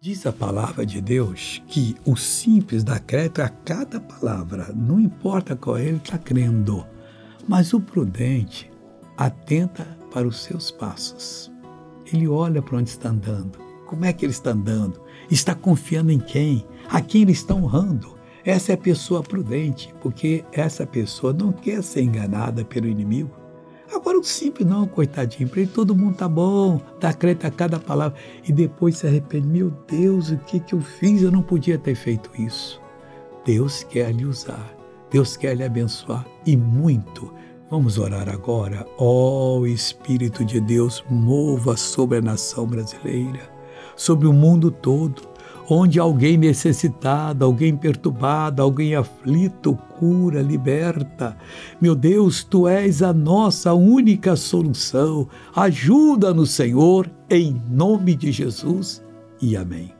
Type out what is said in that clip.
Diz a palavra de Deus que o simples dá crédito a cada palavra, não importa qual ele está crendo, mas o prudente atenta para os seus passos. Ele olha para onde está andando, como é que ele está andando, está confiando em quem, a quem ele está honrando. Essa é a pessoa prudente, porque essa pessoa não quer ser enganada pelo inimigo. Agora o simples não, coitadinho, para ele todo mundo tá bom, dá crédito a cada palavra e depois se arrepende. Meu Deus, o que, que eu fiz? Eu não podia ter feito isso. Deus quer lhe usar, Deus quer lhe abençoar e muito. Vamos orar agora. Ó oh, Espírito de Deus, mova sobre a nação brasileira, sobre o mundo todo onde alguém necessitado, alguém perturbado, alguém aflito, cura, liberta. Meu Deus, tu és a nossa única solução. Ajuda-nos, Senhor, em nome de Jesus e amém.